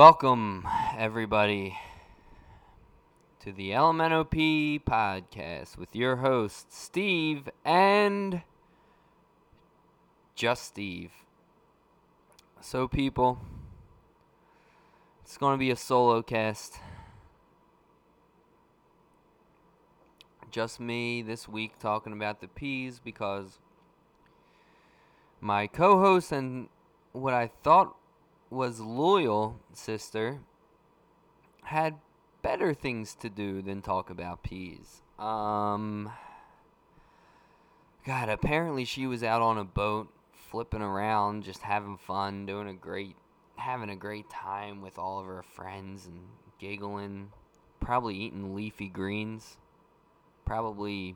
Welcome, everybody, to the LMNOP podcast with your hosts, Steve and just Steve. So, people, it's going to be a solo cast. Just me this week talking about the peas because my co host and what I thought was loyal sister had better things to do than talk about peas. Um God, apparently she was out on a boat flipping around, just having fun, doing a great having a great time with all of her friends and giggling, probably eating leafy greens, probably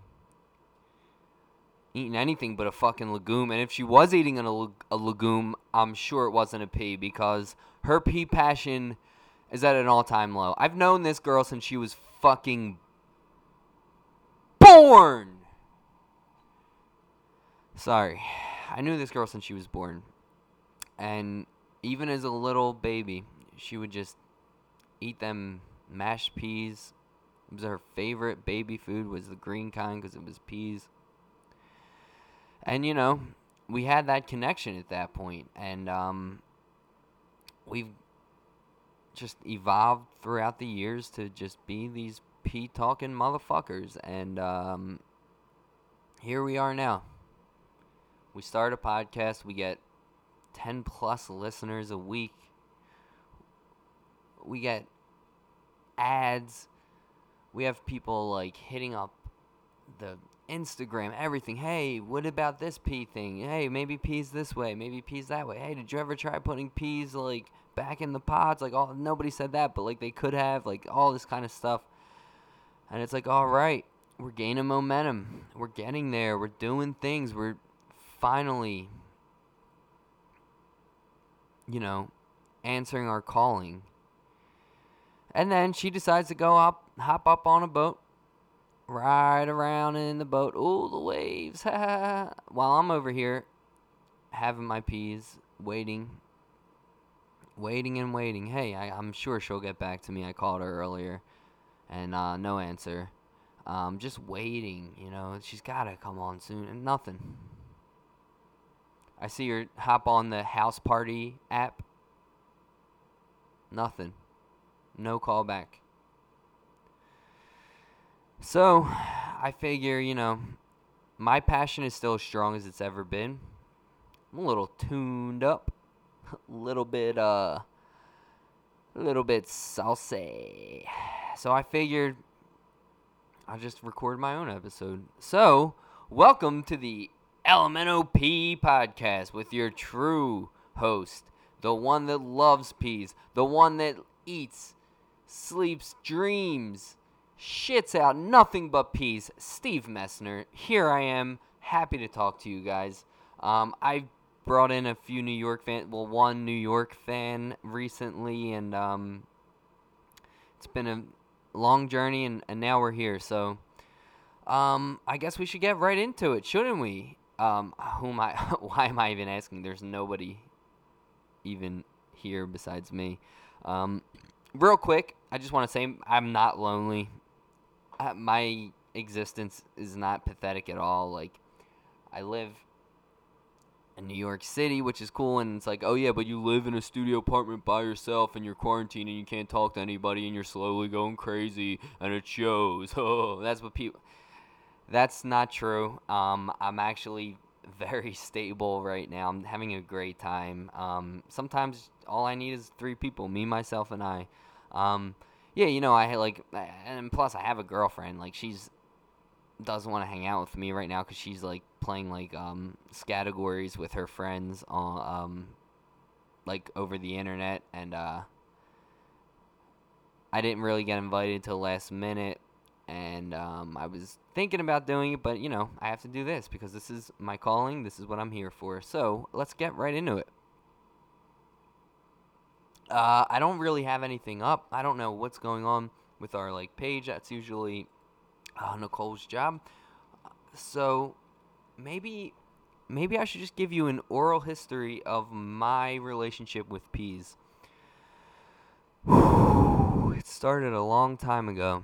eating anything but a fucking legume. And if she was eating a, a legume, I'm sure it wasn't a pea because her pea passion is at an all time low. I've known this girl since she was fucking born. Sorry. I knew this girl since she was born. And even as a little baby, she would just eat them mashed peas. It was her favorite baby food was the green kind because it was peas. And you know, we had that connection at that point, and um, we've just evolved throughout the years to just be these pea talking motherfuckers, and um, here we are now. We start a podcast. We get ten plus listeners a week. We get ads. We have people like hitting up the Instagram, everything. Hey, what about this pea thing? Hey, maybe peas this way, maybe peas that way. Hey, did you ever try putting peas like back in the pods? Like, all nobody said that, but like they could have, like all this kind of stuff. And it's like, all right, we're gaining momentum. We're getting there. We're doing things. We're finally, you know, answering our calling. And then she decides to go up, hop up on a boat, ride around in the boat. Oh, the waves. While I'm over here having my peas, waiting, waiting and waiting. Hey, I, am sure she'll get back to me. I called her earlier and uh, no answer. Um, just waiting, you know. She's got to come on soon and nothing. I see her hop on the house party app. Nothing. No call back. So, I figure, you know, my passion is still as strong as it's ever been. I'm a little tuned up, a little bit, uh, a little bit saucy. So I figured I'll just record my own episode. So, welcome to the LMNOP podcast with your true host, the one that loves peas, the one that eats, sleeps, dreams shits out nothing but peas. Steve Messner, here I am, happy to talk to you guys. Um, I brought in a few New York fan, well, one New York fan recently, and um, it's been a long journey, and, and now we're here. So, um, I guess we should get right into it, shouldn't we? Um, whom I, why am I even asking? There's nobody even here besides me. Um, real quick, I just want to say I'm not lonely my existence is not pathetic at all. Like, I live in New York City, which is cool, and it's like, oh yeah, but you live in a studio apartment by yourself and you're quarantined and you can't talk to anybody and you're slowly going crazy and it shows. Oh, that's what people. That's not true. Um, I'm actually very stable right now. I'm having a great time. Um, sometimes all I need is three people, me, myself, and I. Um, yeah, you know, I like, and plus I have a girlfriend. Like she's doesn't want to hang out with me right now because she's like playing like um categories with her friends on um like over the internet and uh I didn't really get invited until last minute and um, I was thinking about doing it but you know I have to do this because this is my calling this is what I'm here for so let's get right into it uh, I don't really have anything up. I don't know what's going on with our like page. That's usually uh, Nicole's job. So maybe maybe I should just give you an oral history of my relationship with peas. it started a long time ago.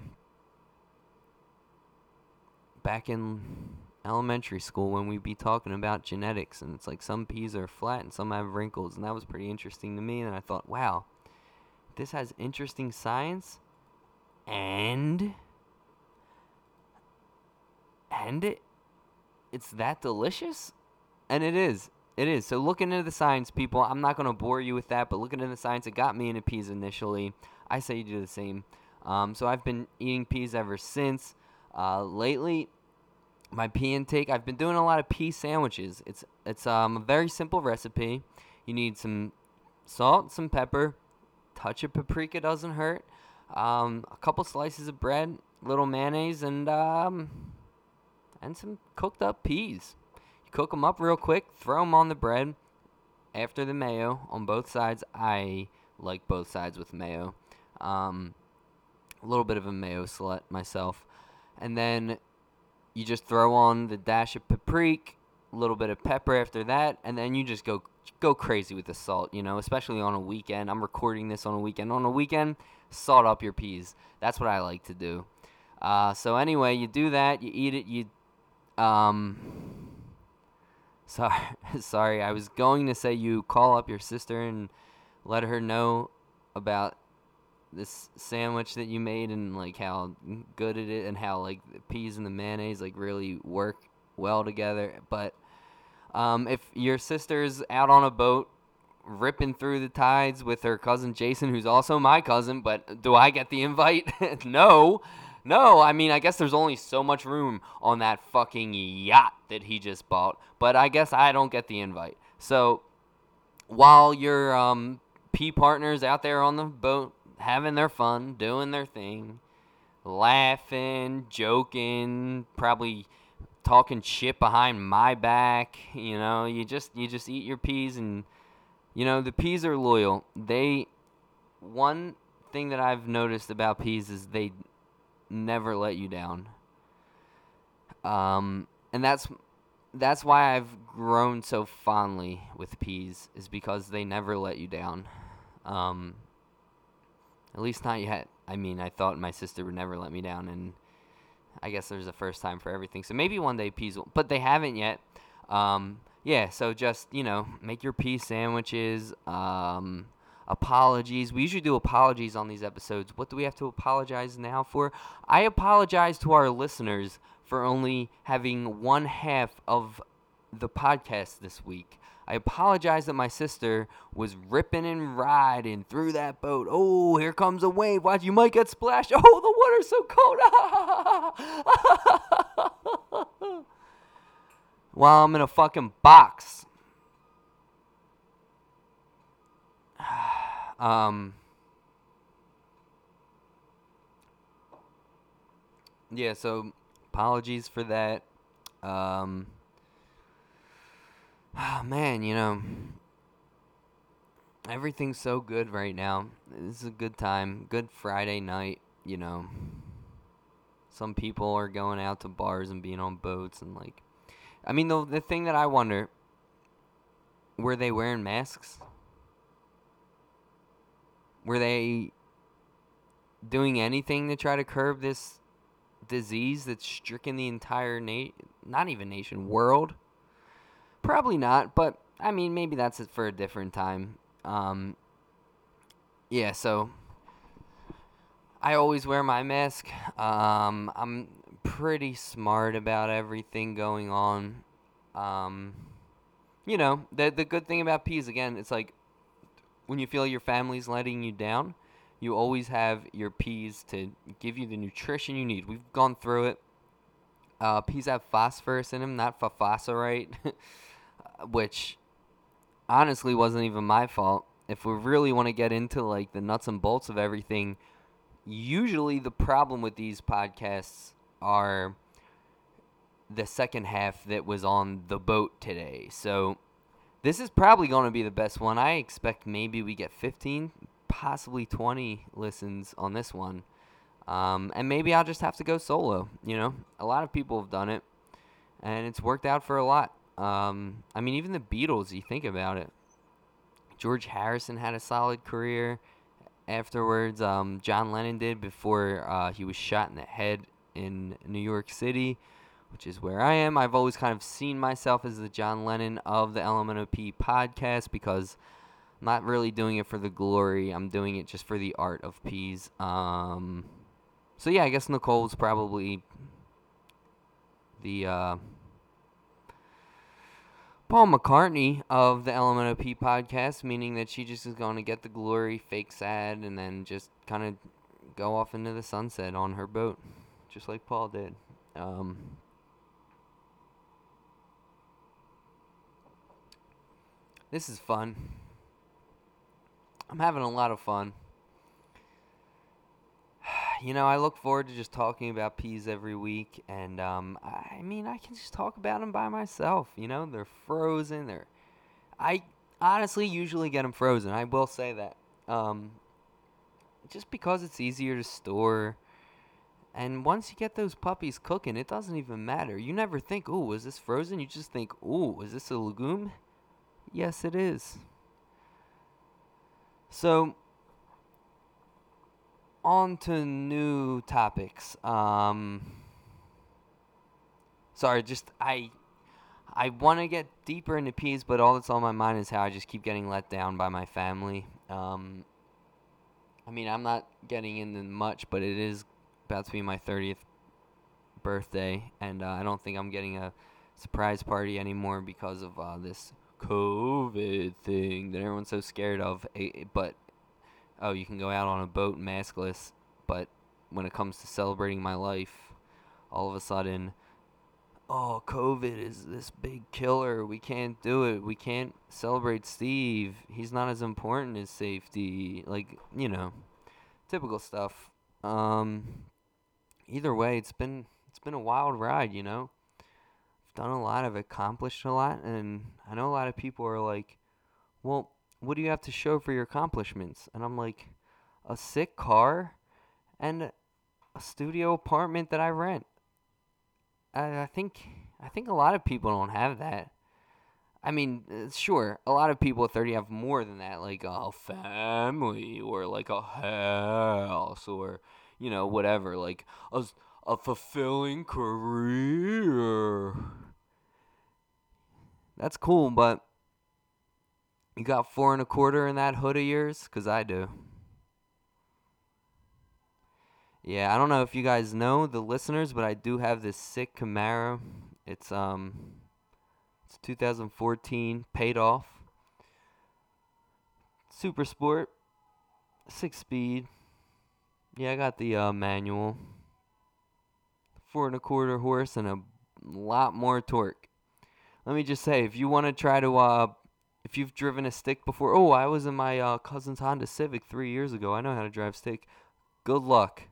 Back in elementary school when we'd be talking about genetics and it's like some peas are flat and some have wrinkles and that was pretty interesting to me and I thought, wow, this has interesting science and and it it's that delicious? And it is it is. So looking into the science people i'm not going to bore you with that but looking into the science it got me into peas initially. I say you do the same. Um, so i've been eating peas ever since. Uh, lately my pea intake i've been doing a lot of pea sandwiches it's it's um, a very simple recipe you need some salt some pepper touch of paprika doesn't hurt um, a couple slices of bread little mayonnaise and um, and some cooked up peas. You cook them up real quick, throw them on the bread after the mayo on both sides. I like both sides with mayo. Um, a little bit of a mayo slut myself. And then you just throw on the dash of paprika, a little bit of pepper after that, and then you just go go crazy with the salt, you know, especially on a weekend. I'm recording this on a weekend. On a weekend, salt up your peas. That's what I like to do. Uh, so anyway, you do that, you eat it, you um, sorry, sorry. I was going to say you call up your sister and let her know about this sandwich that you made and like how good it is and how like the peas and the mayonnaise like really work well together. But um, if your sister's out on a boat ripping through the tides with her cousin Jason, who's also my cousin, but do I get the invite? no. No, I mean, I guess there's only so much room on that fucking yacht that he just bought. But I guess I don't get the invite. So while your um, P partners out there on the boat having their fun, doing their thing, laughing, joking, probably talking shit behind my back, you know, you just you just eat your peas and you know, the peas are loyal. They one thing that I've noticed about peas is they never let you down. Um, and that's that's why I've grown so fondly with peas is because they never let you down. Um, at least not yet. I mean, I thought my sister would never let me down, and I guess there's a first time for everything. So maybe one day peas will, but they haven't yet. Um, yeah, so just you know, make your pea sandwiches. Um, apologies. We usually do apologies on these episodes. What do we have to apologize now for? I apologize to our listeners for only having one half of the podcast this week. I apologize that my sister was ripping and riding through that boat. Oh, here comes a wave. Watch, you might get splashed. Oh, the water's so cold. While I'm in a fucking box. Um, yeah, so apologies for that. Um, oh man, you know, everything's so good right now. This is a good time, good Friday night, you know. Some people are going out to bars and being on boats and like I mean the the thing that I wonder were they wearing masks? Were they doing anything to try to curb this disease that's stricken the entire nation, not even nation, world? Probably not, but I mean, maybe that's it for a different time. Um, yeah, so I always wear my mask. Um, I'm pretty smart about everything going on. Um, you know, the the good thing about peas again, it's like when you feel your family's letting you down, you always have your peas to give you the nutrition you need. We've gone through it. Uh, peas have phosphorus in them, not phosphorite, which honestly wasn't even my fault. If we really want to get into like the nuts and bolts of everything, usually the problem with these podcasts are the second half that was on the boat today. So this is probably going to be the best one. I expect maybe we get 15, possibly 20 listens on this one. Um, and maybe I'll just have to go solo. You know, a lot of people have done it, and it's worked out for a lot. Um, I mean, even the Beatles, you think about it. George Harrison had a solid career. afterwards. Um, John Lennon did before uh, he was shot in the head in New York City, which is where I am. I've always kind of seen myself as the John Lennon of the LMNOP podcast because I'm not really doing it for the glory. I'm doing it just for the art of peas. Um, so yeah, I guess Nicole's probably the uh, Paul McCartney of the LMNOP podcast, meaning that she just is going to get the glory, fake sad, and then just kind of go off into the sunset on her boat, just like Paul did. Um, this is fun. I'm having a lot of fun. You know, I look forward to just talking about peas every week, and um, I mean, I can just talk about them by myself. You know, they're frozen. They're, I honestly usually get them frozen. I will say that, um, just because it's easier to store. And once you get those puppies cooking, it doesn't even matter. You never think, "Ooh, is this frozen?" You just think, "Ooh, is this a legume?" Yes, it is. So, on to new topics. Um, sorry, just I I want to get deeper into peas, but all that's on my mind is how I just keep getting let down by my family. Um, I mean, I'm not getting into much, but it is about to be my 30th birthday, and uh, I don't think I'm getting a surprise party anymore because of uh, this COVID thing that everyone's so scared of. But oh, you can go out on a boat maskless, but when it comes to celebrating my life, all of a sudden, oh, COVID is this big killer. We can't do it. We can't celebrate Steve. He's not as important as safety. Like, you know, typical stuff. Um, either way, it's been it's been a wild ride, you know I've done a lot, I've accomplished a lot, and I know a lot of people are like, well, what do you have to show for your accomplishments? And I'm like, a sick car and a studio apartment that I rent. I, I think I think a lot of people don't have that. I mean, uh, sure, a lot of people at 30 have more than that, like a family or like a house or, you know, whatever, like a, a fulfilling career. That's cool, but you got four and a quarter in that hood of yours? Because I do. Yeah, I don't know if you guys know the listeners, but I do have this sick Camaro. It's um it's 2014, paid off. Super Sport, six speed. Yeah, I got the uh, manual four and a quarter horse and a lot more torque. Let me just say, if you want to try to, uh, if you've driven a stick before, oh, I was in my uh, cousin's Honda Civic three years ago. I know how to drive stick. Good luck.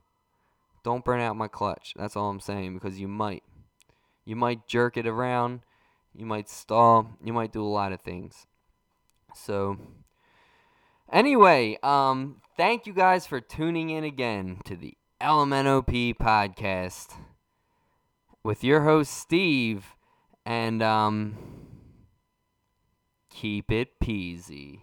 Don't burn out my clutch. That's all I'm saying because you might. You might jerk it around. You might stall. You might do a lot of things. So, anyway, um, thank you guys for tuning in again to the LMNOP podcast with your host Steve, and um, keep it peasy.